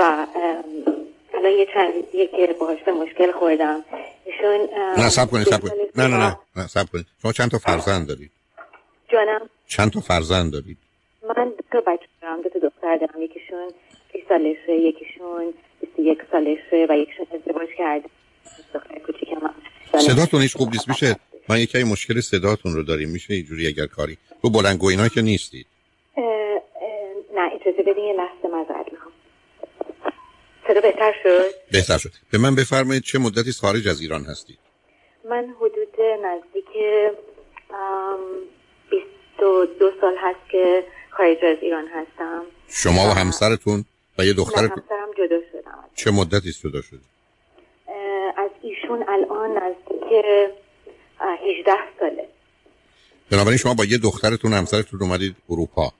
و الان یه چند که باهاش به مشکل خوردم. ایشون نه سب کنید سب کنید. نه نه نه, نه سب کنید. شما چند تا فرزند دارید؟ جانم. چند تا فرزند دارید؟ من دو تا بچه دارم دو تا دختر دارم. یکیشون 20 سالشه یکیشون 21 سالشه و یکیشون ازدواج کرده. دختر کوچیکم صداتون هیچ خوب نیست. میشه؟ من یکی مشکل صداتون رو داریم. میشه اینجوری اگر کاری. رو بلنگو اینا که نیستید. نه اجازه بدین یه لحظه صدا بهتر شد؟ بهتر شد. به من بفرمایید چه مدتی خارج از ایران هستید؟ من حدود نزدیک 22 سال هست که خارج از ایران هستم. شما و همسرتون و یه دختر همسرم جدا شدم. چه مدتی جدا شد از ایشون الان نزدیک 18 ساله. بنابراین شما با یه دخترتون همسرتون اومدید اروپا.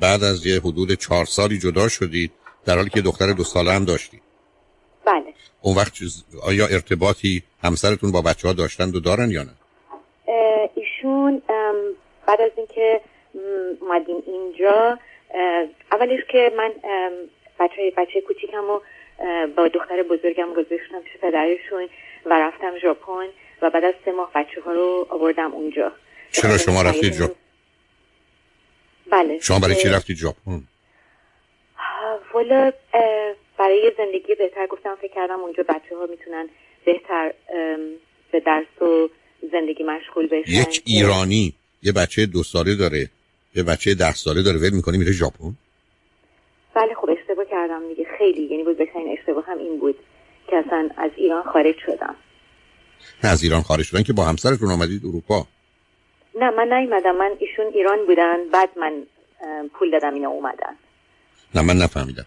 بعد از یه حدود چهار سالی جدا شدید. در حالی که دختر دو ساله هم داشتید بله. اون وقت آیا ارتباطی همسرتون با بچه ها داشتند و دارن یا نه؟ ایشون بعد از اینکه اومدیم اینجا اولش که من بچه بچه کوچیکم و با دختر بزرگم گذاشتم پیش پدرشون و رفتم ژاپن و بعد از سه ماه بچه ها رو آوردم اونجا. چرا شما رفتید ژاپن بله. شما برای چی رفتید ژاپن؟ والا برای زندگی بهتر گفتم فکر کردم اونجا بچه ها می‌تونن بهتر به درس و زندگی مشغول بشن. یک ایرانی یه بچه دو ساله داره یه بچه ده ساله داره ول می‌کنه میره ژاپن؟ بله خب اشتباه کردم دیگه خیلی یعنی بزرگترین اشتباه هم این بود که اصلا از ایران خارج شدم. نه از ایران خارج شدن که با همسرتون آمدید اروپا. نه من نیومدم من ایشون ایران بودن بعد من پول دادم اینا اومدن. نه من نفهمیدم.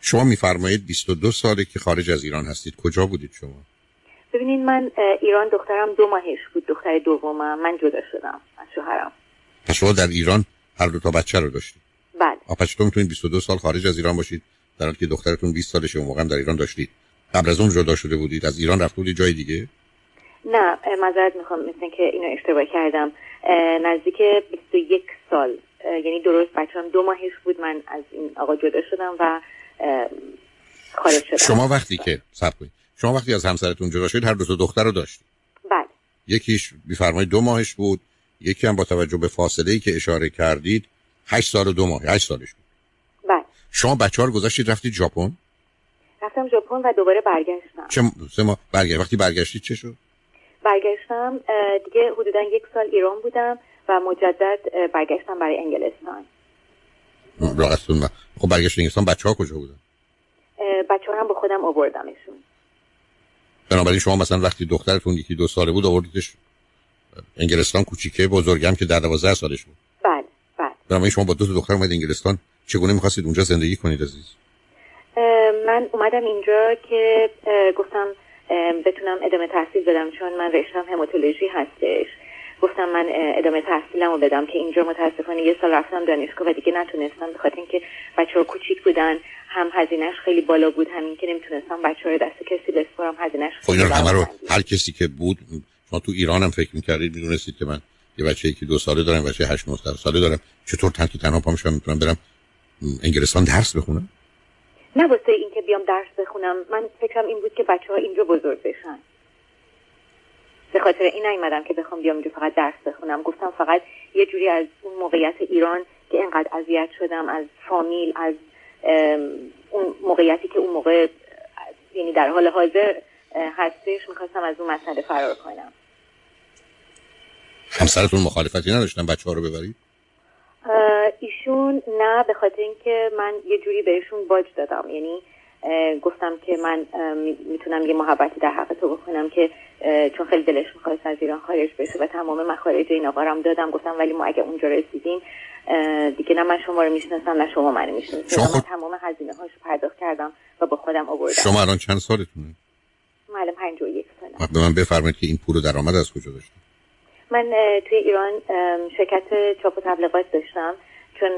شما میفرمایید 22 ساله که خارج از ایران هستید. کجا بودید شما؟ ببینید من ایران دخترم دو ماهش بود. دختر دومم. من جدا شدم از شوهرم. پس شما در ایران هر دو تا بچه رو داشتید؟ بله. پس شما می‌تونید 22 سال خارج از ایران باشید در حالی که دخترتون 20 سالشه اون موقع در ایران داشتید. قبل از اون جدا شده بودید. از ایران رفته بودید جای دیگه؟ نه معذرت می‌خوام. مثل که اینو اشتباه کردم. نزدیک 21 سال یعنی درست بچه‌ام دو ماهش بود من از این آقا جدا شدم و خارج شدم. شما وقتی که صبر کنید. شما وقتی از همسرتون جدا شدید هر دو تا دختر رو داشتید. بله. یکیش میفرمایید دو ماهش بود یکی هم با توجه به فاصله ای که اشاره کردید هشت سال و دو ماه هشت سالش بود. بله. شما بچه ها رو گذاشتید رفتید ژاپن؟ رفتم ژاپن و دوباره برگشتم. چه سه ماه برگشت. وقتی برگشتید چه شد؟ برگشتم دیگه حدودا یک سال ایران بودم. و مجدد برگشتم برای انگلستان. راستون خب برگشت انگلستان بچه ها کجا بودن؟ بچه ها هم با خودم آوردمشون. بنابراین شما مثلا وقتی دخترتون یکی دو ساله بود آوردیدش انگلستان کوچیکه بزرگم که در دوازده سالش بود. بله بله. بنابراین شما با دو تا دختر اومد انگلستان چگونه می‌خواستید اونجا زندگی کنید عزیز؟ من اومدم اینجا که گفتم بتونم ادامه تحصیل بدم چون من رشتم هماتولوژی هستش. گفتم من ادامه تحصیلم رو بدم که اینجا متاسفانه یه سال رفتم دانشگاه و دیگه نتونستم به خاطر اینکه بچه ها کوچیک بودن هم هزینهش خیلی بالا بود همین که نمی‌تونستم بچه رو دست کسی بسپارم هزینهش خب اینا همه رو هر کسی که بود شما تو ایران هم فکر می‌کردید می‌دونستید که من یه بچه که دو ساله دارم بچه هشت 9 ساله دارم چطور تن تو تنها پامشم می‌تونم برم انگلستان درس بخونم؟ نه واسه اینکه بیام درس بخونم من فکرم این بود که بچه ها اینجا بزرگ بشن. به خاطر این نیومدم که بخوام بیام اینجا فقط درس بخونم. گفتم فقط یه جوری از اون موقعیت ایران که اینقدر اذیت شدم از فامیل از اون موقعیتی که اون موقع یعنی در حال حاضر هستش می‌خواستم از اون مسئله فرار کنم. همسرتون مخالفتی نداشتن؟ بچه ها رو ببرید؟ ایشون نه به خاطر اینکه من یه جوری بهشون باج دادم. یعنی گفتم که من می‌تونم یه محبتی در حق تو بکنم که چون خیلی دلش می‌خواست از ایران خارج بشه و تمام مخارج این آقا هم دادم گفتم ولی ما اگه اونجا رسیدیم دیگه نه من شما رو می‌شناسم نه شما منو می‌شناسید. من تمام هزینه هاشو پرداخت کردم و با خودم آوردم. شما الان چند سالتونه؟ من الان 51 سالم. به من بفرمایید که این پول درآمد از کجا داشتید؟ من توی ایران شرکت چاپ و تبلیغات داشتم. چون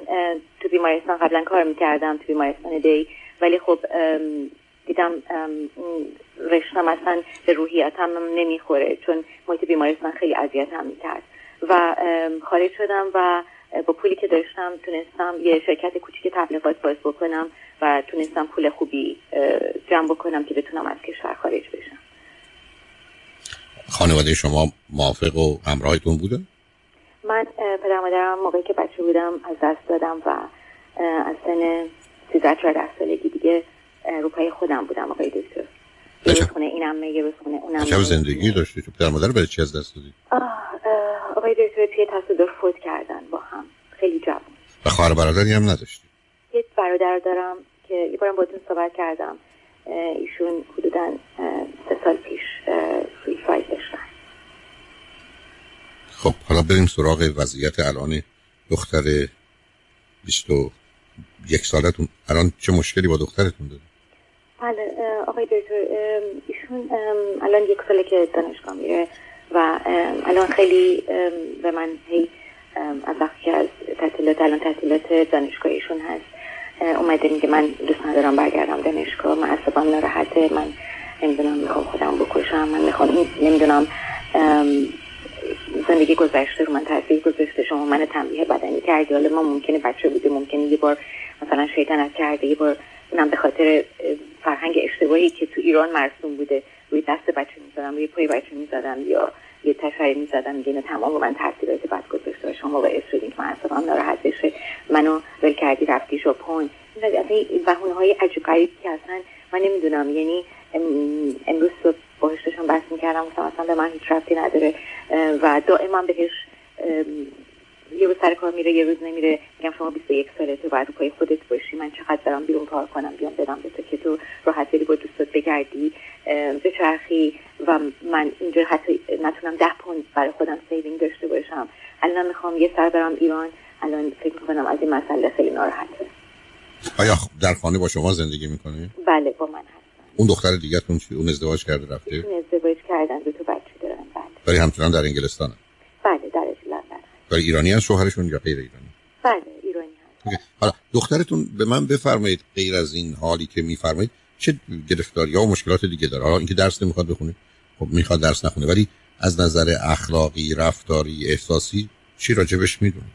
تو بیمارستان قبلا کار می‌کردم تو بیمارستان دی. ولی خب دیدم رشتم اصلا به روحیتم نمی‌خوره چون محیط بیمارستان خیلی اذیت هم می‌کرد و خارج شدم و با پولی که داشتم تونستم یه شرکت کوچیک تبلیغات باز بکنم و تونستم پول خوبی جمع بکنم که بتونم از کشور خارج بشم خانواده شما موافق و همراهتون بودن؟ من پدر مادرم موقعی که بچه بودم از دست دادم و از سن 13 14 سالگی دیگه رو خودم بودم آقای دکتر. یه خونه اینم میگه بسونه اونم چه زندگی داشتی تو پدر مادر برای چی از دست دادی؟ آقای دکتر توی تصادف فوت کردن با هم. خیلی جوان. و خواهر برادری هم نداشتی؟ یه برادر دارم که یه بارم باتون صحبت کردم. ایشون حدودا سه سال پیش سویساید داشتن. خب حالا بریم سراغ وضعیت الان دختر 21 سالتون. الان چه مشکلی با دخترتون داره بله آقای دکتر ایشون الان یک ساله که دانشگاه میره و الان خیلی به من هی از وقتی که از تعطیلات الان تعطیلات دانشگاه ایشون هست اومده میگه من دوست ندارم برگردم دانشگاه من اصابم ناراحته من نمی‌دونم می‌خوام خودم بکشم من می‌خوام نمی‌دونم زندگی گذشته رو من تاثیر گذاشته شما من تنبیه بدنی کردی حالا ما ممکنه بچه بوده ممکنه یه بار مثلا شیطنت کرده یه بار اونم به خاطر فرهنگ اشتباهی که تو ایران مرسوم بوده روی دست بچه می‌زدم روی پای بچه می‌زدم یا یه تشریع می‌زدم میگه تمام من تاثیرات بد گذاشته شما باعث شدین که من اصلا ناراحت بشه. منو ول کردی رفتی شپون این بهونه های عجیب غریب که اصلا من نمی‌دونم یعنی امروز صبح باهاش داشتم بحث می‌کردم مثلا به من هیچ رفتی نداره. و دائما بهش یه روز سر کار میره یه روز نمیره. میگم شما 21 سالته باید رو پای خودت باشی. من چقدر برم بیرون کار کنم بیام بدم به تو که تو راحت بری با دوستات بگردی. بچرخی. و من اینجا حتی نتونم ده پوند برای خودم saving داشته باشم. الان می‌خوام یه سر برم ایران. الان فکر می‌کنم از این مسئله خیلی ناراحته. آیا در خانه با شما زندگی می‌کنی؟ بله با من. اون دختر دیگه تون چی؟ اون ازدواج کرده رفته؟ اون ازدواج کردن دو تا بچه دارن بله. ولی همچنان در انگلستان بله در برای ایرانی هست شوهرشون یا غیر ایرانی؟ بله ایرانی هست. حالا دخترتون به من بفرمایید غیر از این حالی که میفرمایید چه گرفتاری ها و مشکلات دیگه داره؟ حالا اینکه درس نمی‌خواد بخونه خب می‌خواد درس نخونه ولی از نظر اخلاقی رفتاری احساسی چی راجبش می‌دونه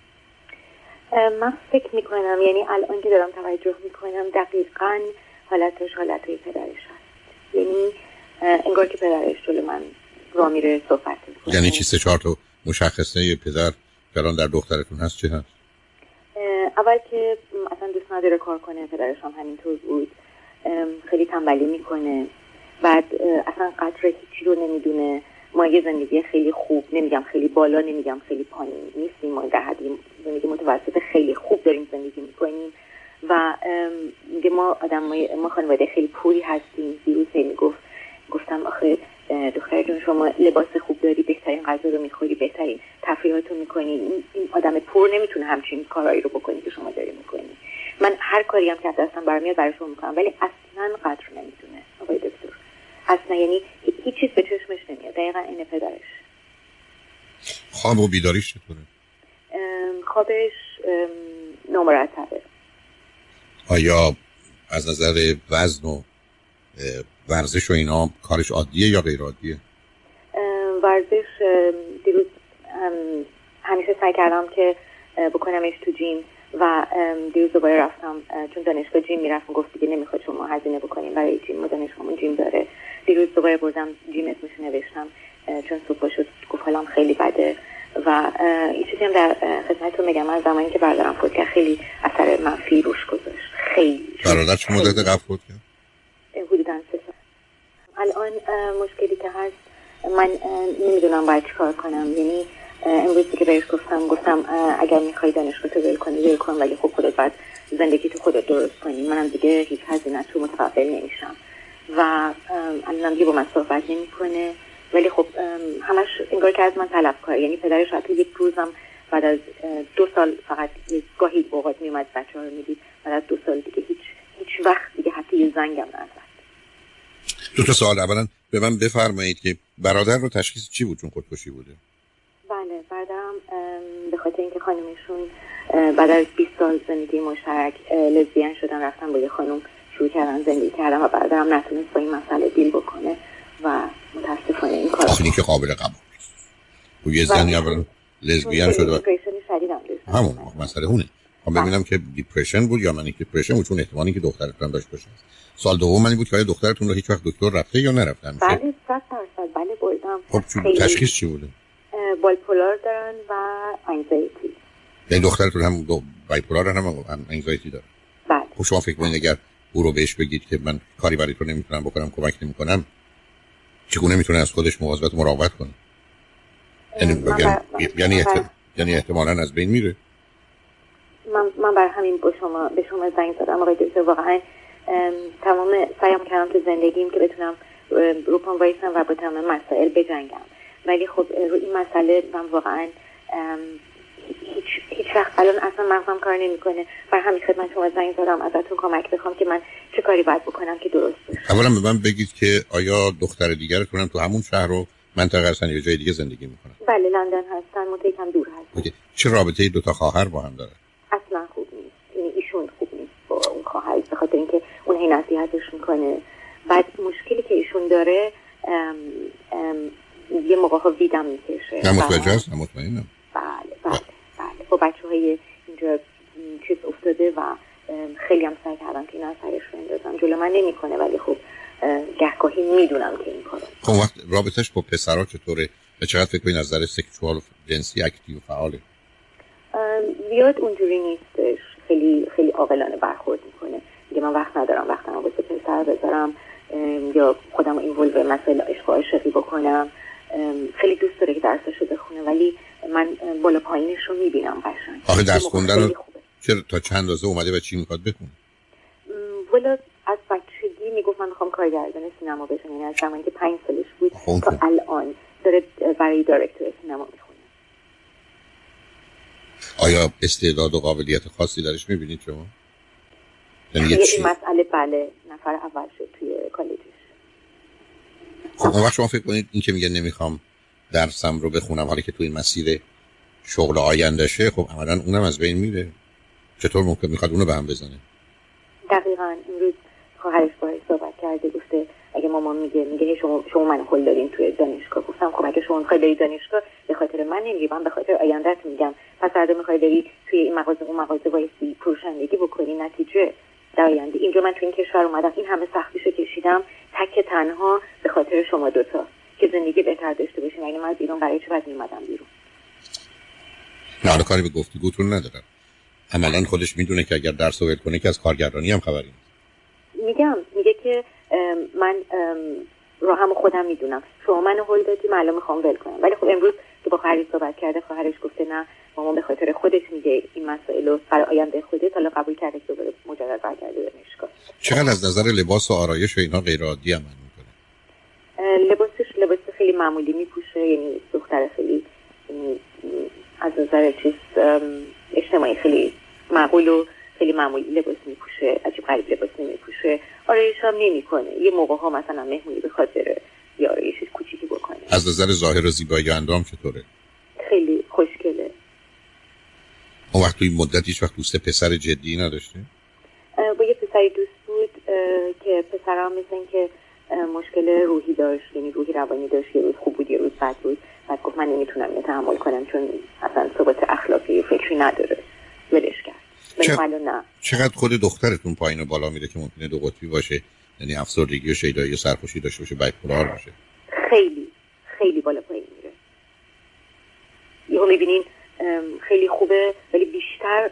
من فکر می‌کنم یعنی الان که دارم توجه می‌کنم دقیقا حالتش حالتهای پدرش هست یعنی انگار که پدرش جلو من را میره صحبت یعنی چی؟ سه چهار تا مشخصه پدر الان در دخترتون هست چه هست؟ اول که اصلا دوست نداره کار کنه پدرش هم همینطور بود. خیلی تنبلی می‌کنه. بعد اصلا قدر هیچی رو نمی‌دونه. ما یه زندگی خیلی خوب نمیگم خیلی بالا نمیگم خیلی پایین نیستیم. ما در حد زندگی متوسط خیلی خوب داریم زندگی می‌کنیم. و میگه ما آدم ما خانواده خیلی پولی هستیم. دیروز می‌گفت گفتم آخه دختر جون شما لباس خوب داری بهترین غذا رو می‌خوری بهترین تفریحات رو می‌کنی. این آدم پور نمی‌تونه همچین کارهایی رو بکنی که شما داری می‌کنی. من هر کاری هم که دستم برمیاد برای شما می‌کنم ولی اصلا قدر نمی‌دونه آقای دکتر. اصلا یعنی هیچ چیز به چشمش نمیاد. دقیقا این پدرش. خواب و بیداریش چطوره؟ خوابش نامرتبه. آیا از نظر وزن و ورزش و اینا کارش عادیه یا غیر عادیه؟ ورزش دیروز همیشه سعی کردم که بکنمش تو جیم و دیروز دوباره رفتم چون دانشگاه جیم می‌رفتم گفت دیگه نمی‌خواد شما هزینه بکنیم برای جیم و دانشگاهمون جیم داره. دیروز دوباره بردم جیم اسمش نوشتم چون صبح شد گفت حالم خیلی بده و این چیزی هم در خدمتتون میگم از زمانی که بردارم کرد خیلی اثر منفی روش گذاشت. خیلی. برادر چه مدت قبل فوت کرد؟ حدودا سه الان مشکلی که هست من نمی‌دونم باید چیکار کنم. یعنی امروز که بهش گفتم گفتم اگر می‌خوای دانشگاه تو ول کنی ول کن ولی خب خودت باید زندگی تو خودت درست کنی. منم دیگه هیچ هزینه تو متقبل نمیشم. و الان دیگه با من صحبت نمی‌کنه. ولی خب همش انگار که از من طلب کار. یعنی پدرش حتی یک روزم بعد از دو سال فقط گاهی اوقات میومد بچه ها رو می‌دید. بعد از دو سال دیگه هیچ هیچ وقت دیگه حتی یه زنگم نزد دو تا سوال اولا به من بفرمایید که برادر رو تشخیص چی بود چون خودکشی بوده بله برادرم به خاطر اینکه خانمشون بعد از 20 سال زندگی مشترک لزبیان شدن رفتن با یه خانم شروع کردن زندگی کردن و برادرم نتونست با این مسئله deal بکنه و متاسفانه این کار که قابل قبول نیست یه زنی اولا لزبیان شده هم همون مسئله اونه خب ببینم که depression بود یا manic depression بود چون احتمالی که دخترتون داشت باشه. سال دوم من بود که آیا دخترتون رو هیچ وقت دکتر رفته یا نرفته همیشه؟ بله 100 درصد. بله بردم خب تشخیص چی بوده؟ bipolar دارن و anxiety یعنی دخترتون هم دو بایپولار هم هم انگزایتی داره؟ بله. خب شما فکر کنید اگر او رو بهش بگید که من کاری برای تو نمی‌تونم بکنم کمک نمی‌کنم چگونه می‌تونه از خودش مواظبت مراقبت کنه؟ یعنی یعنی, یعنی احتمالا از بین میره. من من بر همین با شما به شما زنگ زدم. آقای دکتر واقعا تمام سعیم کردم تو زندگیم که بتونم رو پام وایسم و با تمام مسائل بجنگم. ولی خب رو این مسئله من واقعا هیچ, هیچ وقت الان اصلا مغزم کار نمی‌کنه. بر همین خدمت شما زنگ زدم ازتون کمک بخوام که من چه کاری باید بکنم که درست بشه. اولا به من بگید که آیا دختر دیگرتون تو همون شهر رو؟ منطقه هستن یا جای دیگه زندگی می‌کنن بله لندن هستن متأکد دور هستن. چه رابطه دو تا خواهر با هم داره اصلا خوب نیست یعنی ایشون خوب نیست با اون خواهر به خاطر اینکه اون هی نصیحتش می‌کنه. بعد مشکلی که ایشون داره ام ام یه موقع ها ویدم می‌کشه. نه متوجه هست نه مطمئنم. بله بله. بله با بچه های اینجا چیز افتاده و خیلی هم سعی کردم که این سرش بندازم. جلو من نمی‌کنه ولی خب گهگاهی می‌دونم که این کارو خب وقت رابطش با پسرها چطوره؟ به چقدر فکر کنید نظر سکشوال جنسی اکتیو فعاله؟ زیاد اونجوری نیستش. خیلی خیلی عاقلانه برخورد می‌کنه. میگه من وقت ندارم وقتم واسه پسر بذارم یا خودم این ولو مسئله عشق عاشقی بکنم. خیلی دوست داره که درسشو بخونه ولی من بالا پایینش رو می‌بینم قشنگ. آخه درس خوندن رو چرا تا چند اندازه اومده و چی می‌خواد بخونه والا از بچگی می‌گفت من می‌خوام کارگردان سینما بشم یعنی از زمانی که پنج سالش بود خب، تا الان داره برای دایرکتور سینما می‌خونه. آیا استعداد و قابلیت خاصی درش می‌بینید شما؟ یعنی این مسئله بله نفر اول شد توی کالجش. خب اون وقت شما فکر کنید این که میگه نمی‌خوام درسم رو بخونم حالا که توی مسیر شغل آیندهشه خب عملا اونم از بین میره. چطور ممکن می‌خواد اونو به هم بزنه؟ دقیقا امروز خواهرش باید صحبت کرده گفته اگه مامان میگه میگه شما شما من هل دارین توی دانشگاه. گفتم خب اگه شما می‌خوای بری دانشگاه به خاطر من نمیگی من به خاطر آیندهت میگم. پس فردا می‌خوای بری توی این مغازه اون مغازه وایسی فروشندگی بکنی نتیجه. در آینده اینجا من توی این کشور اومدم. این همه سختیشو کشیدم. تک تنها به خاطر شما دوتا که زندگی بهتر داشته باشین یعنی من از ایران برای چه باید میمدم بیرون؟ نه کاری به گفتگوتون ندارم. عملا خودش می‌دونه که اگر درس ول کنه که از کارگردانی هم خبری میگم. میگه که من هم خودم می‌دونم. شما من هول دادی معلوم می‌خوام ول کنم. ولی خب امروز که با خواهرش صحبت کرده خواهرش گفته نه مامان به خاطر خودش میگه این مسائل رو برای آینده خودت حالا قبول کرده که دوباره مجرد برگرده دانشگاه چقدر از نظر لباس و آرایش و اینا غیر عادی عمل می‌کنه؟ لباسش لباس خیلی معمولی میپوشه یعنی دختر خیلی یعنی از نظر چیز اجتماعی خیلی معقول و خیلی معمولی لباس میپوشه عجیب غریب لباس نمیپوشه. آرایش هم نمی‌کنه. یه موقع ها مثلا مهمونی به خاطر یه آرایش کوچیکی بکنه از نظر ظاهر و زیبایی اندام چطوره؟ خیلی خوشگله. اون وقت توی مدت هیچ وقت دوست پسر جدی نداشته با یه پسری دوست بود که پسرم مثل که مشکل روحی داشت یعنی روحی روانی داشت یه روز خوب بود یه روز بد بود. بعد گفت من نمی‌تونم اینو تحمل کنم چون اصلا ثبات اخلاقی فکری نداره. ولش کرد. نه. چقدر خود دخترتون پایین و بالا میره که ممکنه دو قطبی باشه؟ یعنی افسردگی و شیدایی و سرخوشی داشته باشه بایپولار باشه خیلی خیلی بالا پایین میره. یهو می‌بینین خیلی خوبه ولی بیشتر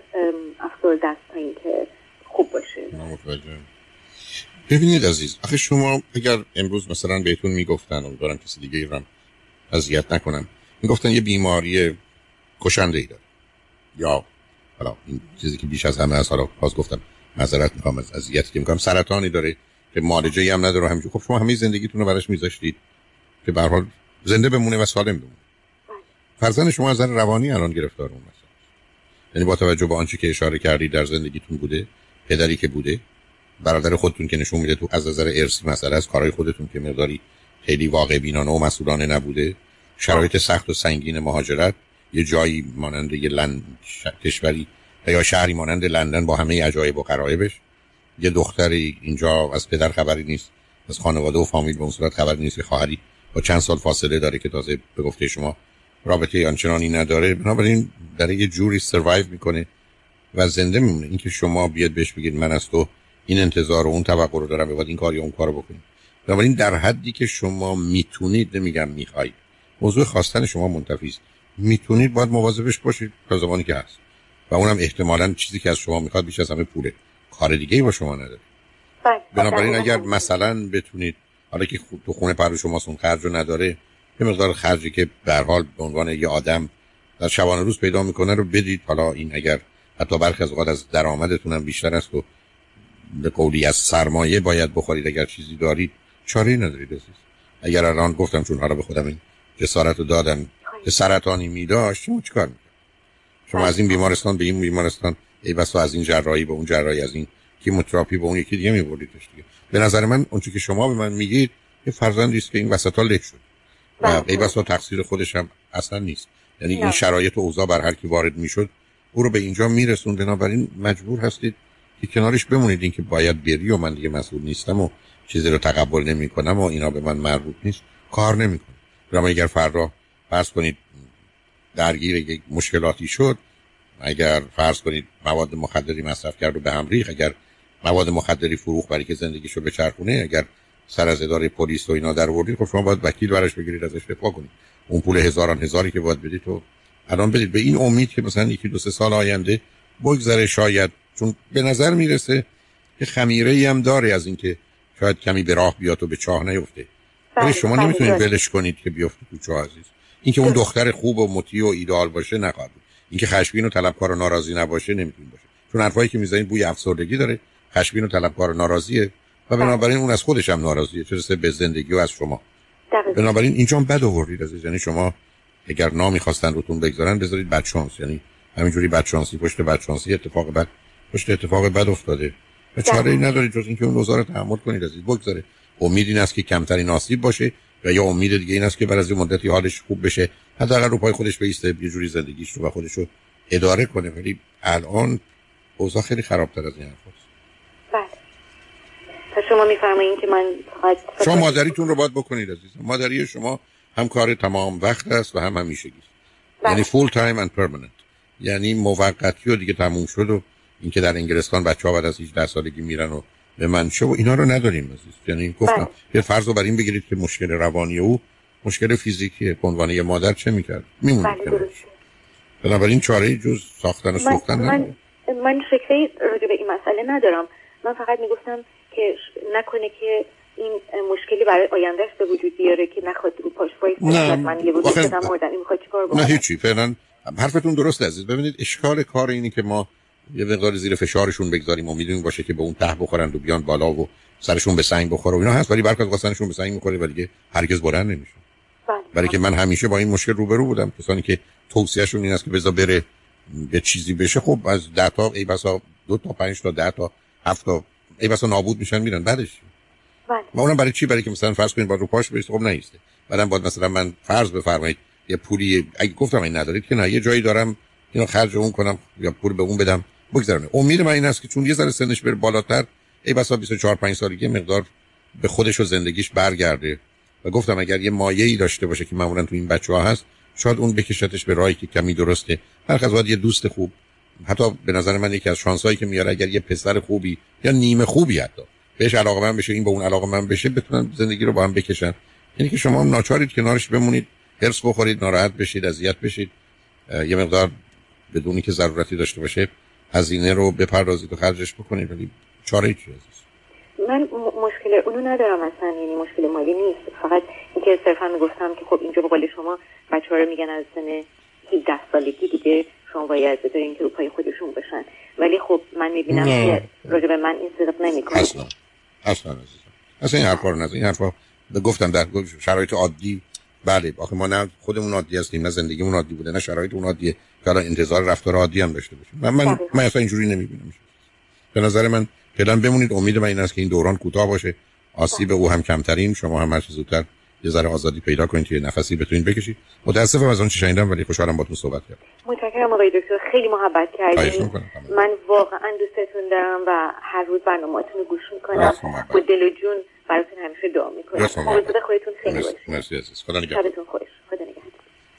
افسرده است تا اینکه خوب باشه. ببینید عزیز آخه شما اگر امروز مثلا بهتون می‌گفتن امیدوارم کسی دیگه هم اذیت نکنم می‌گفتن یه بیماری کشنده ای داره. یا حالا این چیزی که بیش از همه از حالا باز گفتم معذرت می‌خوام از اذیتی که می‌کنم سرطانی داره. که معالجه ای هم نداره همینجور. خب شما همه زندگیتون رو براش میذاشتید که به حال زنده بمونه و سالم بمونه. فرزند شما از نظر روانی الان گرفتار اون مثلا. یعنی با توجه به آنچه که اشاره کردید در زندگیتون بوده پدری که بوده برادر خودتون که نشون میده تو از نظر ارسی مسئله از کارهای خودتون که مقداری خیلی واقع بینانه و مسئولانه نبوده شرایط سخت و سنگین مهاجرت یه جایی مانند یه لند کشوری یا شهری مانند لندن با همه عجایب و غرایبش. یه دختری اینجا از پدر خبری نیست از خانواده و فامیل به صورت خبری نیست خواهری. با چند سال فاصله داره که تازه به گفته شما رابطه آنچنانی نداره. بنابراین در یه جوری سروایو می‌کنه و زنده میمونه. اینکه شما بیاد بهش بگید من از تو این انتظار و اون توقع رو دارم باید این کار یا اون کارو بکنید بنابراین در حدی که شما می‌تونید نمیگم می‌خواید موضوع خواستن شما منتفی می‌تونید باید مواظبش باشید تا زمانی که هست. و اونم احتمالا چیزی که از شما می‌خواد بیش از همه پوله. کار دیگه ای با شما نداره. بله. بنابراین اگر مثلا بتونید حالا که تو خونه پر شما سون خرج رو نداره یه مقدار خرجی که به حال به عنوان یه آدم در شبانه روز پیدا می‌کنه رو بدید. حالا این اگر حتی برخی از اوقات از درآمدتون هم بیشتر است و به قولی از سرمایه باید بخورید اگر چیزی دارید چاره ندارید عزیز. اگر الان گفتم چون حالا به خودم این جسارت رو دادن که سرطانی می داشت شما چیکار می‌کنید؟ شما از این بیمارستان به این بیمارستان ای بسا از این جراحی به اون جراحی از این کیموتراپی به اون یکی دیگه میبردیدش دیگه. به نظر من اون که شما به من میگید یه فرزندی است که این وسطا له شد و ای بسا تقصیر خودش هم اصلا نیست. یعنی این شرایط و اوضاع بر هر کی وارد می‌شد او رو به اینجا میرسون بنابراین مجبور هستید که کنارش بمونید. اینکه باید بری و من دیگه مسئول نیستم و چیزی رو تقبل نمی‌کنم و اینا به من مربوط نیست کار نمی‌کنه اما اگر فردا فرض کنید درگیر یک مشکلاتی شد اگر فرض کنید مواد مخدری مصرف کرد و به هم ریخ اگر مواد مخدری فروخ برای که زندگیشو بچرخونه اگر سر از اداره پلیس و اینا در آوردید خب شما باید وکیل براش بگیرید ازش دفاع کنید. اون پول هزاران هزاری که باید بدید تو الان بدید. به این امید که مثلا یکی دو سه سال آینده بگذره شاید. چون به نظر می‌رسه که خمیره ای هم داره از اینکه شاید کمی به راه بیاد و به چاه نیفته. ولی بله، شما نمی‌تونید ولش کنید که بیفته تو چاه عزیز. اینکه اون دختر خوب و مطیع و ایدال باشه نخواهد اینکه خشمگین و طلبکار و ناراضی نباشه نمی‌تونه باشه. چون حرفایی که می‌زنید بوی افسردگی داره. خشمگین و طلبکار و ناراضیه. و بله. بنابراین اون از خودش هم ناراضیه. چه به زندگی و از شما. بنابراین اینجا بد آوردید عزیز. یعنی شما اگر نامی خواستن روتون بگذارن بذارید بد شانس. یعنی همینجوری بد شانسی پشت بد شانسی اتفاق بد پشت اتفاق بد افتاده. و چاره ای ندارید جز اینکه اون رو تحمل کنید عزیز. بگذاره امید این است که کمترین آسیب باشه. و یا امید دیگه این است که بعد از مدتی حالش خوب بشه. حداقل رو پای خودش بیسته یه جوری زندگیش رو و خودش رو اداره کنه ولی الان اوضاع خیلی خرابتر از این حرفاست بله. پس شما میفرمایید که من شما مادریتون رو باید بکنید عزیزم. مادری شما هم کار تمام وقت است و هم همیشگی بله. یعنی full time and permanent یعنی موقتی و دیگه تموم شد و اینکه در انگلستان بچه ها بعد از 18 سالگی میرن و به من چه و اینا رو نداریم عزیز. یعنی گفتم بله. یه فرض رو بر این بگیرید که مشکل روانی او مشکل فیزیکی به عنوان یه مادر چه می‌کرد؟ میمونه بله بنابراین چاره جز ساختن و سوختن من, من فکری راجع به این مسئله ندارم. من فقط می‌گفتم که نکنه که این مشکلی برای آیندهش به وجود بیاره که نخواد رو پاش نه. من یه بود مردن این می‌خواد چیکار بکنه نه هیچی فعلا حرفتون درست عزیز. ببینید اشکال کار اینی که ما یه مقدار زیر فشارشون بگذاریم. و می‌دونیم باشه که به اون ته بخورن و بیان بالا و سرشون به سنگ بخوره و اینا هست. ولی برکت واسنشون به سنگ می‌خوره ولی هرگز بلند نمیشه. برای که من همیشه با این مشکل روبرو بودم. کسانی که توصیهشون این است که بذار بره به چیزی بشه خب از 10 تا ای بسا دو تا 5 تا 10 تا 7 تا ای بسا نابود میشن میرن. بعدش؟ بله. ما اونم برای چی؟ برای که مثلا فرض کنید با رو پاش خب نیسته. بعدم باید مثلا من فرض بفرمایید یه پولی اگه گفتم این ندارید که نه یه جایی دارم اینو خرج اون کنم یا پول به اون بدم بگذارونه امید من این است که چون یه ذره سنش بره بالاتر ای بسا 24 5 سالگی مقدار به خودش و زندگیش برگرده. و گفتم اگر یه مایه‌ای داشته باشه که معمولا تو این بچه ها هست شاید اون بکشتش به راهی که کمی درسته. هر از یه دوست خوب حتی به نظر من یکی از شانسایی که میاره اگر یه پسر خوبی یا نیمه خوبی حتی بهش علاقه من بشه این به اون علاقه من بشه بتونن زندگی رو با هم بکشن. یعنی که شما هم ناچارید کنارش بمونید هرس بخورید ناراحت بشید اذیت بشید. یه مقدار بدونی که ضرورتی داشته باشه هزینه رو بپردازید و خرجش بکنید ولی چاره چی من مشکل اونو ندارم اصلا یعنی مشکل مالی نیست. فقط اینکه صرفا می‌گفتم که خب اینجا به قول شما بچه ها رو میگن از سن 17 سالگی دیگه شما باید بذارین که رو پای خودشون بشن ولی خب من می‌بینم که راجع به من این صدق نمی‌کنه. اصلا اصلا اصلا این حرفا رو نزن. این حرفا گفتم در شرایط عادی. بله آخه ما نه خودمون عادی هستیم نه زندگیمون عادی بوده نه شرایط اون عادیه. که الان انتظار رفتار عادی هم داشته باشیم. من من, من اصلا اینجوری نمی‌بینم به نظر من فعلا بمونید. امید من این است که این دوران کوتاه باشه. آسیب او هم کمترین. شما هم هر زودتر یه ذره آزادی پیدا کنید که نفسی بتونید بکشید. متاسفم از اون چی شنیدم ولی خوشحالم باهاتون صحبت کردم. متشکرم آقای دکتر. خیلی محبت کردید من واقعا دوستتون دارم و هر روز برنامه‌تون رو گوش می‌کنم. با دل و جون براتون همیشه دعا می‌کنم. خودتون خیلی باشید مرسی عزیز. خدا نگهدار. خدا